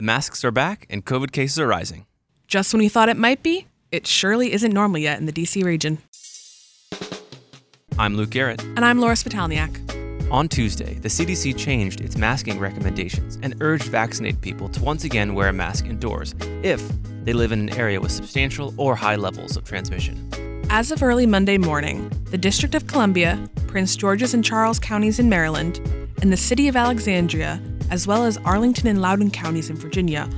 The masks are back and COVID cases are rising. Just when we thought it might be, it surely isn't normal yet in the DC region. I'm Luke Garrett. And I'm Laura Spitalniak. On Tuesday, the CDC changed its masking recommendations and urged vaccinated people to once again wear a mask indoors if they live in an area with substantial or high levels of transmission. As of early Monday morning, the District of Columbia, Prince George's and Charles counties in Maryland, and the city of Alexandria, as well as Arlington and Loudoun counties in Virginia,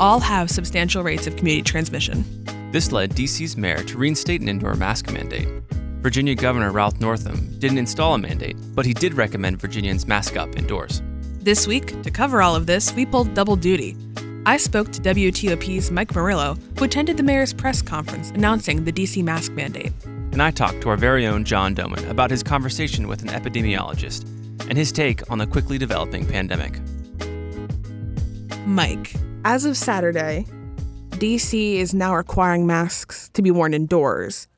all have substantial rates of community transmission. This led DC's mayor to reinstate an indoor mask mandate. Virginia Governor Ralph Northam didn't install a mandate, but he did recommend Virginians mask up indoors. This week, to cover all of this, we pulled double duty. I spoke to WTOP's Mike Murillo, who attended the mayor's press conference announcing the DC mask mandate. And I talked to our very own John Domen about his conversation with an epidemiologist and his take on the quickly developing pandemic. Mike, as of Saturday, DC is now requiring masks to be worn indoors.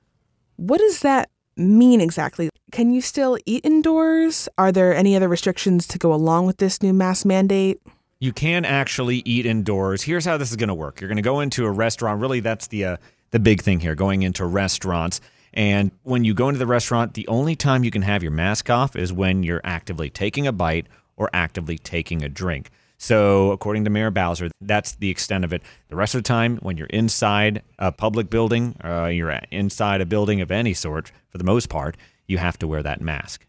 What does that mean exactly? Can you still eat indoors? Are there any other restrictions to go along with this new mask mandate? You can actually eat indoors. Here's how this is going to work. You're going to go into a restaurant. Really, that's the uh, the big thing here. Going into restaurants, and when you go into the restaurant, the only time you can have your mask off is when you're actively taking a bite or actively taking a drink. So, according to Mayor Bowser, that's the extent of it. The rest of the time, when you're inside a public building, uh, you're inside a building of any sort, for the most part, you have to wear that mask.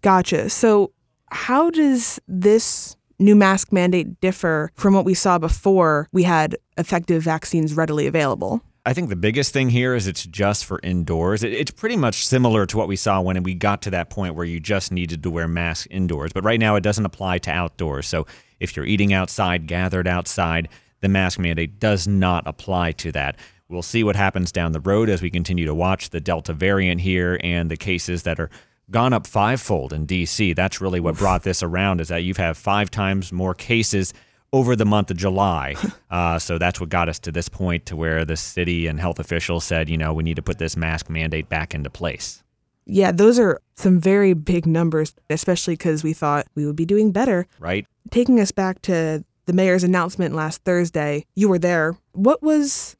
Gotcha. So, how does this new mask mandate differ from what we saw before we had effective vaccines readily available? I think the biggest thing here is it's just for indoors. it's pretty much similar to what we saw when we got to that point where you just needed to wear masks indoors. But right now, it doesn't apply to outdoors. So if you're eating outside, gathered outside, the mask mandate does not apply to that. We'll see what happens down the road as we continue to watch the Delta variant here and the cases that are gone up fivefold in DC. That's really what brought this around is that you've had five times more cases over the month of July. Uh, so that's what got us to this point to where the city and health officials said, you know, we need to put this mask mandate back into place. Yeah, those are some very big numbers, especially because we thought we would be doing better. Right. Taking us back to the mayor's announcement last Thursday, you were there. What was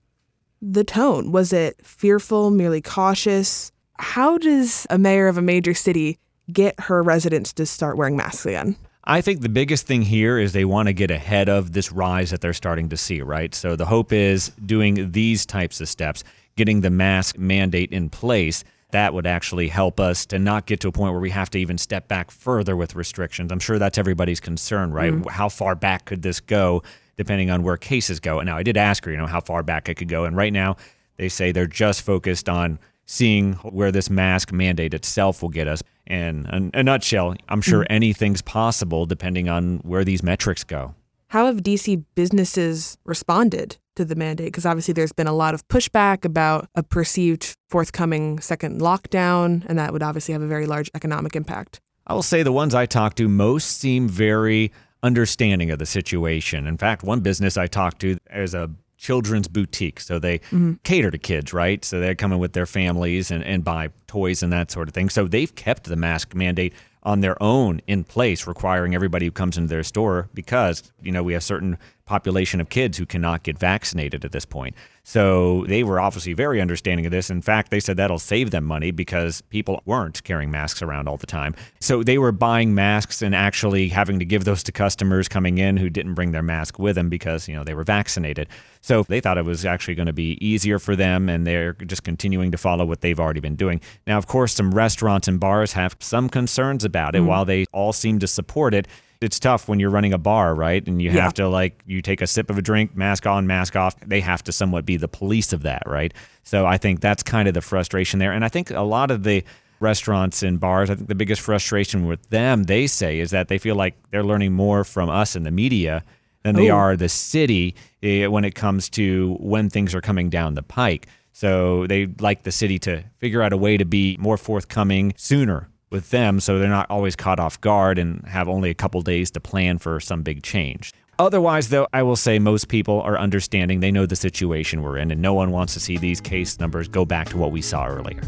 the tone? Was it fearful, merely cautious? How does a mayor of a major city get her residents to start wearing masks again? I think the biggest thing here is they want to get ahead of this rise that they're starting to see, right? So the hope is doing these types of steps, getting the mask mandate in place. That would actually help us to not get to a point where we have to even step back further with restrictions. I'm sure that's everybody's concern, right? Mm. How far back could this go, depending on where cases go? Now, I did ask her, you know, how far back it could go. And right now, they say they're just focused on seeing where this mask mandate itself will get us. And in a nutshell, I'm sure mm-hmm. anything's possible depending on where these metrics go. How have DC businesses responded to the mandate? Because obviously there's been a lot of pushback about a perceived forthcoming second lockdown, and that would obviously have a very large economic impact. I will say the ones I talked to most seem very understanding of the situation. In fact, one business I talked to is a children's boutique. So they mm-hmm. cater to kids, right? So they're coming with their families and, and buy toys and that sort of thing. So they've kept the mask mandate on their own in place, requiring everybody who comes into their store because, you know, we have certain population of kids who cannot get vaccinated at this point. So they were obviously very understanding of this. In fact, they said that'll save them money because people weren't carrying masks around all the time. So they were buying masks and actually having to give those to customers coming in who didn't bring their mask with them because, you know, they were vaccinated. So they thought it was actually going to be easier for them and they're just continuing to follow what they've already been doing. Now, of course, some restaurants and bars have some concerns about it mm. while they all seem to support it it's tough when you're running a bar, right? And you yeah. have to like you take a sip of a drink, mask on, mask off. They have to somewhat be the police of that, right? So I think that's kind of the frustration there. And I think a lot of the restaurants and bars, I think the biggest frustration with them, they say, is that they feel like they're learning more from us in the media than they are the city eh, when it comes to when things are coming down the pike. So they like the city to figure out a way to be more forthcoming sooner with them so they're not always caught off guard and have only a couple days to plan for some big change. Otherwise, though, I will say most people are understanding. They know the situation we're in, and no one wants to see these case numbers go back to what we saw earlier.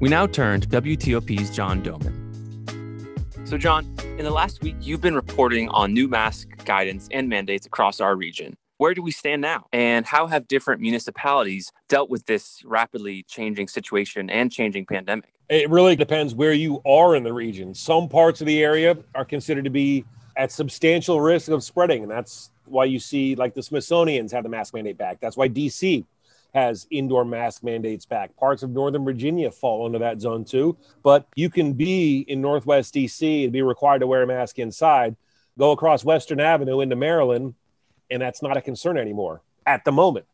We now turn to WTOP's John Domen. So, John, in the last week, you've been reporting on new mask guidance and mandates across our region. Where do we stand now? And how have different municipalities dealt with this rapidly changing situation and changing pandemic? It really depends where you are in the region. Some parts of the area are considered to be at substantial risk of spreading. And that's why you see, like, the Smithsonian's have the mask mandate back. That's why DC has indoor mask mandates back. Parts of Northern Virginia fall into that zone too. But you can be in Northwest DC and be required to wear a mask inside, go across Western Avenue into Maryland, and that's not a concern anymore at the moment.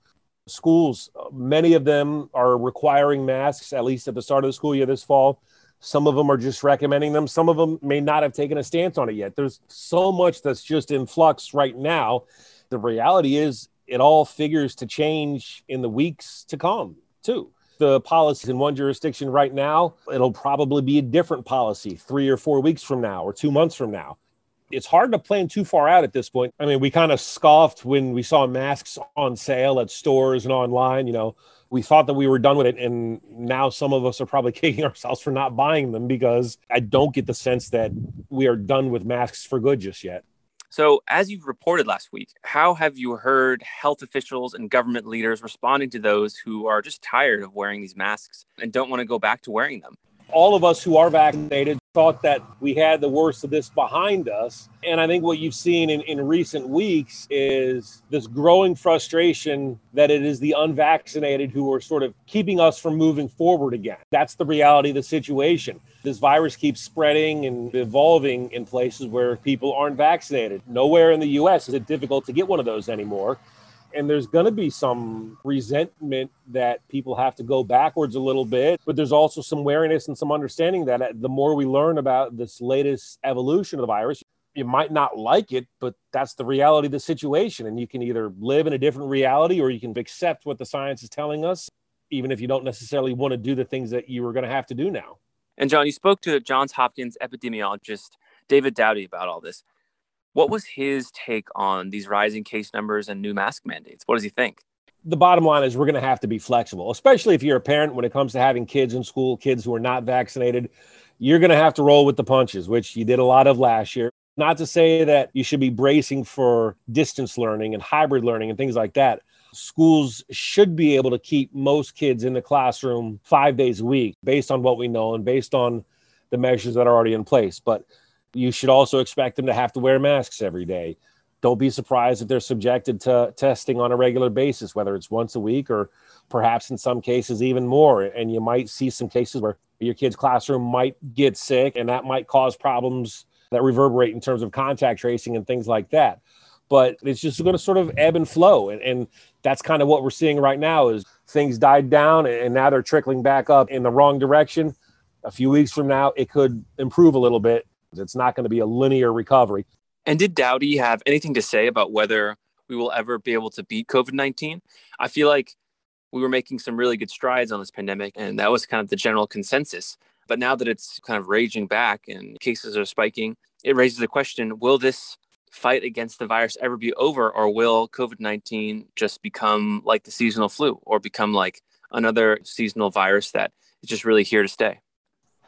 Schools, many of them are requiring masks, at least at the start of the school year this fall. Some of them are just recommending them. Some of them may not have taken a stance on it yet. There's so much that's just in flux right now. The reality is, it all figures to change in the weeks to come, too. The policy in one jurisdiction right now, it'll probably be a different policy three or four weeks from now or two months from now. It's hard to plan too far out at this point. I mean, we kind of scoffed when we saw masks on sale at stores and online. You know, we thought that we were done with it. And now some of us are probably kicking ourselves for not buying them because I don't get the sense that we are done with masks for good just yet. So, as you've reported last week, how have you heard health officials and government leaders responding to those who are just tired of wearing these masks and don't want to go back to wearing them? All of us who are vaccinated thought that we had the worst of this behind us. And I think what you've seen in, in recent weeks is this growing frustration that it is the unvaccinated who are sort of keeping us from moving forward again. That's the reality of the situation. This virus keeps spreading and evolving in places where people aren't vaccinated. Nowhere in the US is it difficult to get one of those anymore and there's going to be some resentment that people have to go backwards a little bit but there's also some wariness and some understanding that uh, the more we learn about this latest evolution of the virus you might not like it but that's the reality of the situation and you can either live in a different reality or you can accept what the science is telling us even if you don't necessarily want to do the things that you are going to have to do now. And john you spoke to johns hopkins epidemiologist david dowdy about all this what was his take on these rising case numbers and new mask mandates? What does he think? The bottom line is we're going to have to be flexible, especially if you're a parent when it comes to having kids in school, kids who are not vaccinated. You're going to have to roll with the punches, which you did a lot of last year. Not to say that you should be bracing for distance learning and hybrid learning and things like that. Schools should be able to keep most kids in the classroom five days a week based on what we know and based on the measures that are already in place. But you should also expect them to have to wear masks every day. Don't be surprised if they're subjected to testing on a regular basis, whether it's once a week or perhaps in some cases even more. And you might see some cases where your kid's classroom might get sick and that might cause problems that reverberate in terms of contact tracing and things like that. But it's just going to sort of ebb and flow. And, and that's kind of what we're seeing right now is things died down and now they're trickling back up in the wrong direction. A few weeks from now, it could improve a little bit it's not going to be a linear recovery. And did Dowdy have anything to say about whether we will ever be able to beat COVID 19? I feel like we were making some really good strides on this pandemic, and that was kind of the general consensus. But now that it's kind of raging back and cases are spiking, it raises the question will this fight against the virus ever be over, or will COVID 19 just become like the seasonal flu or become like another seasonal virus that is just really here to stay?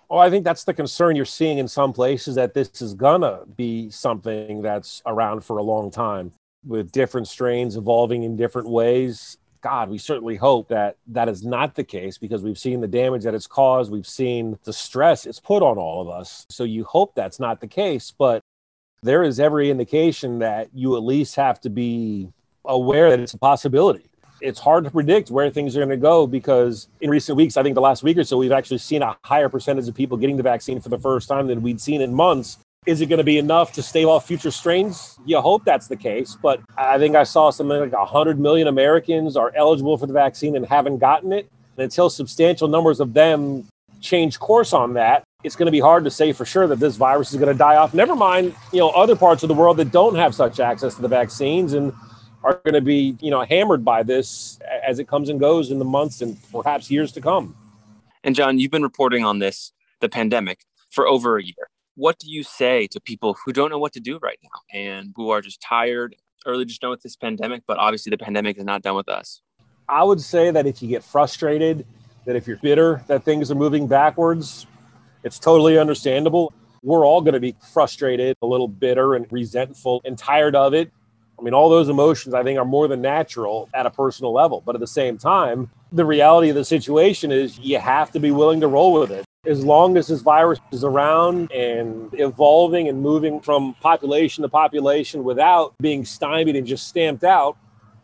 Well, I think that's the concern you're seeing in some places that this is gonna be something that's around for a long time with different strains evolving in different ways. God, we certainly hope that that is not the case because we've seen the damage that it's caused. We've seen the stress it's put on all of us. So you hope that's not the case. But there is every indication that you at least have to be aware that it's a possibility it's hard to predict where things are going to go because in recent weeks, I think the last week or so, we've actually seen a higher percentage of people getting the vaccine for the first time than we'd seen in months. Is it going to be enough to stave off future strains? You hope that's the case, but I think I saw something like 100 million Americans are eligible for the vaccine and haven't gotten it. And until substantial numbers of them change course on that, it's going to be hard to say for sure that this virus is going to die off. Never mind, you know, other parts of the world that don't have such access to the vaccines and are going to be, you know, hammered by this as it comes and goes in the months and perhaps years to come. And John, you've been reporting on this, the pandemic, for over a year. What do you say to people who don't know what to do right now and who are just tired, early just done with this pandemic, but obviously the pandemic is not done with us? I would say that if you get frustrated, that if you're bitter that things are moving backwards, it's totally understandable we're all going to be frustrated, a little bitter and resentful and tired of it. I mean, all those emotions I think are more than natural at a personal level. But at the same time, the reality of the situation is you have to be willing to roll with it. As long as this virus is around and evolving and moving from population to population without being stymied and just stamped out,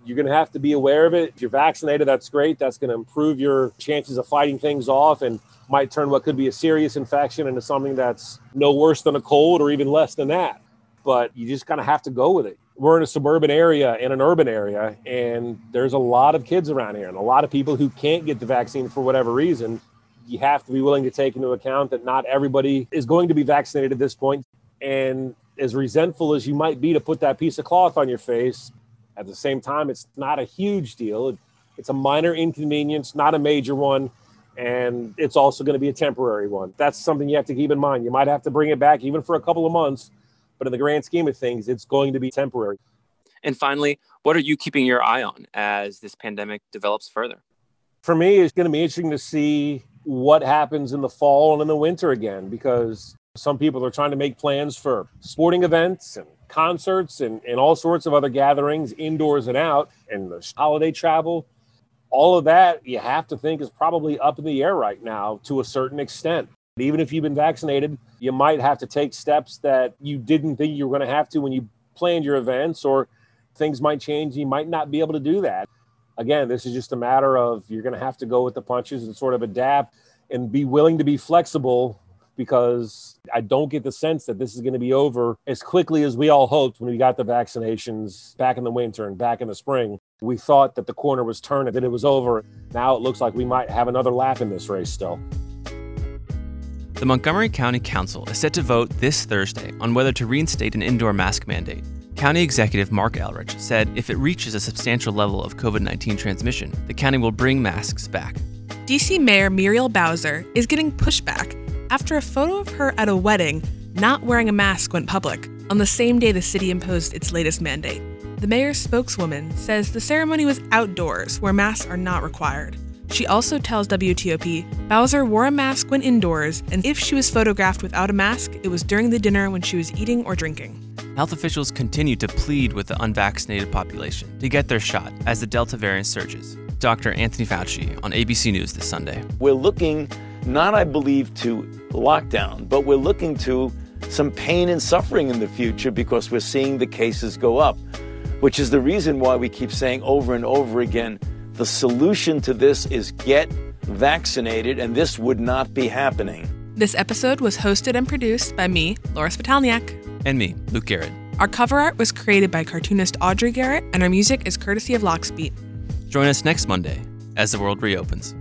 you're going to have to be aware of it. If you're vaccinated, that's great. That's going to improve your chances of fighting things off and might turn what could be a serious infection into something that's no worse than a cold or even less than that. But you just kind of have to go with it. We're in a suburban area in an urban area, and there's a lot of kids around here and a lot of people who can't get the vaccine for whatever reason. You have to be willing to take into account that not everybody is going to be vaccinated at this point. And as resentful as you might be to put that piece of cloth on your face, at the same time, it's not a huge deal. It's a minor inconvenience, not a major one. And it's also going to be a temporary one. That's something you have to keep in mind. You might have to bring it back even for a couple of months, but in the grand scheme of things, it's going to be temporary. And finally, what are you keeping your eye on as this pandemic develops further? For me, it's going to be interesting to see what happens in the fall and in the winter again, because some people are trying to make plans for sporting events and concerts and, and all sorts of other gatherings, indoors and out, and the holiday travel. All of that you have to think is probably up in the air right now to a certain extent. Even if you've been vaccinated, you might have to take steps that you didn't think you were going to have to when you planned your events, or things might change. You might not be able to do that. Again, this is just a matter of you're going to have to go with the punches and sort of adapt and be willing to be flexible because I don't get the sense that this is going to be over as quickly as we all hoped when we got the vaccinations back in the winter and back in the spring. We thought that the corner was turning, that it was over. Now it looks like we might have another lap in this race still. The Montgomery County Council is set to vote this Thursday on whether to reinstate an indoor mask mandate. County Executive Marc Elrich said if it reaches a substantial level of COVID 19 transmission, the county will bring masks back. DC Mayor Muriel Bowser is getting pushback after a photo of her at a wedding not wearing a mask went public on the same day the city imposed its latest mandate. The mayor's spokeswoman says the ceremony was outdoors where masks are not required. She also tells WTOP Bowser wore a mask when indoors, and if she was photographed without a mask, it was during the dinner when she was eating or drinking. Health officials continue to plead with the unvaccinated population to get their shot as the Delta variant surges. Dr. Anthony Fauci on ABC News this Sunday. We're looking not, I believe, to lockdown, but we're looking to some pain and suffering in the future because we're seeing the cases go up, which is the reason why we keep saying over and over again the solution to this is get vaccinated, and this would not be happening. This episode was hosted and produced by me, Laura Spitalniak. And me, Luke Garrett. Our cover art was created by cartoonist Audrey Garrett, and our music is courtesy of Lockspeed. Join us next Monday as the world reopens.